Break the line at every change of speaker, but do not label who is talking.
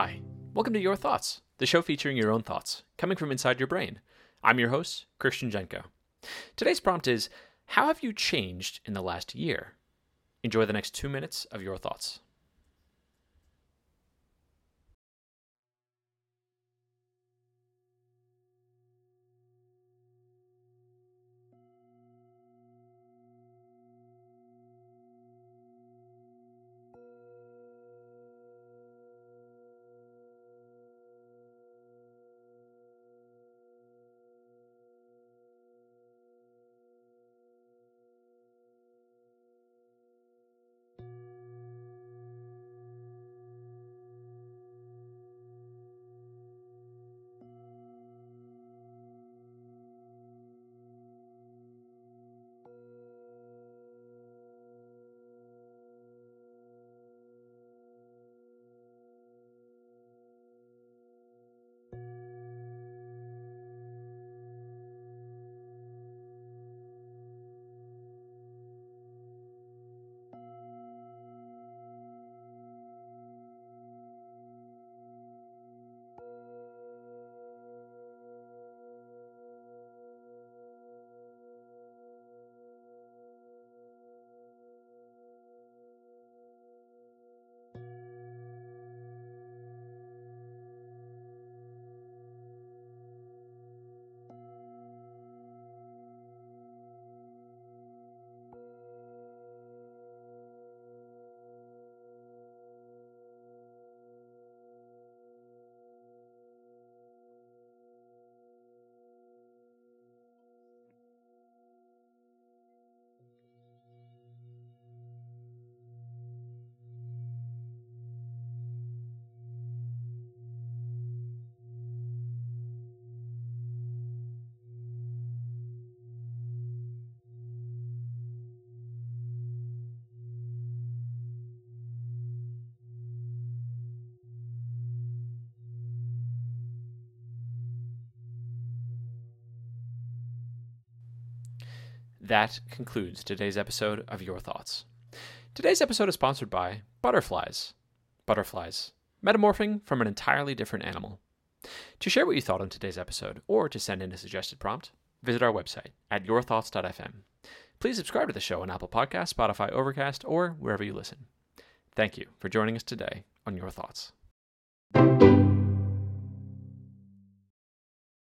Hi, welcome to Your Thoughts, the show featuring your own thoughts, coming from inside your brain. I'm your host, Christian Jenko. Today's prompt is How have you changed in the last year? Enjoy the next two minutes of your thoughts. That concludes today's episode of Your Thoughts. Today's episode is sponsored by butterflies. Butterflies, metamorphing from an entirely different animal. To share what you thought on today's episode, or to send in a suggested prompt, visit our website at yourthoughts.fm. Please subscribe to the show on Apple Podcasts, Spotify, Overcast, or wherever you listen. Thank you for joining us today on Your Thoughts.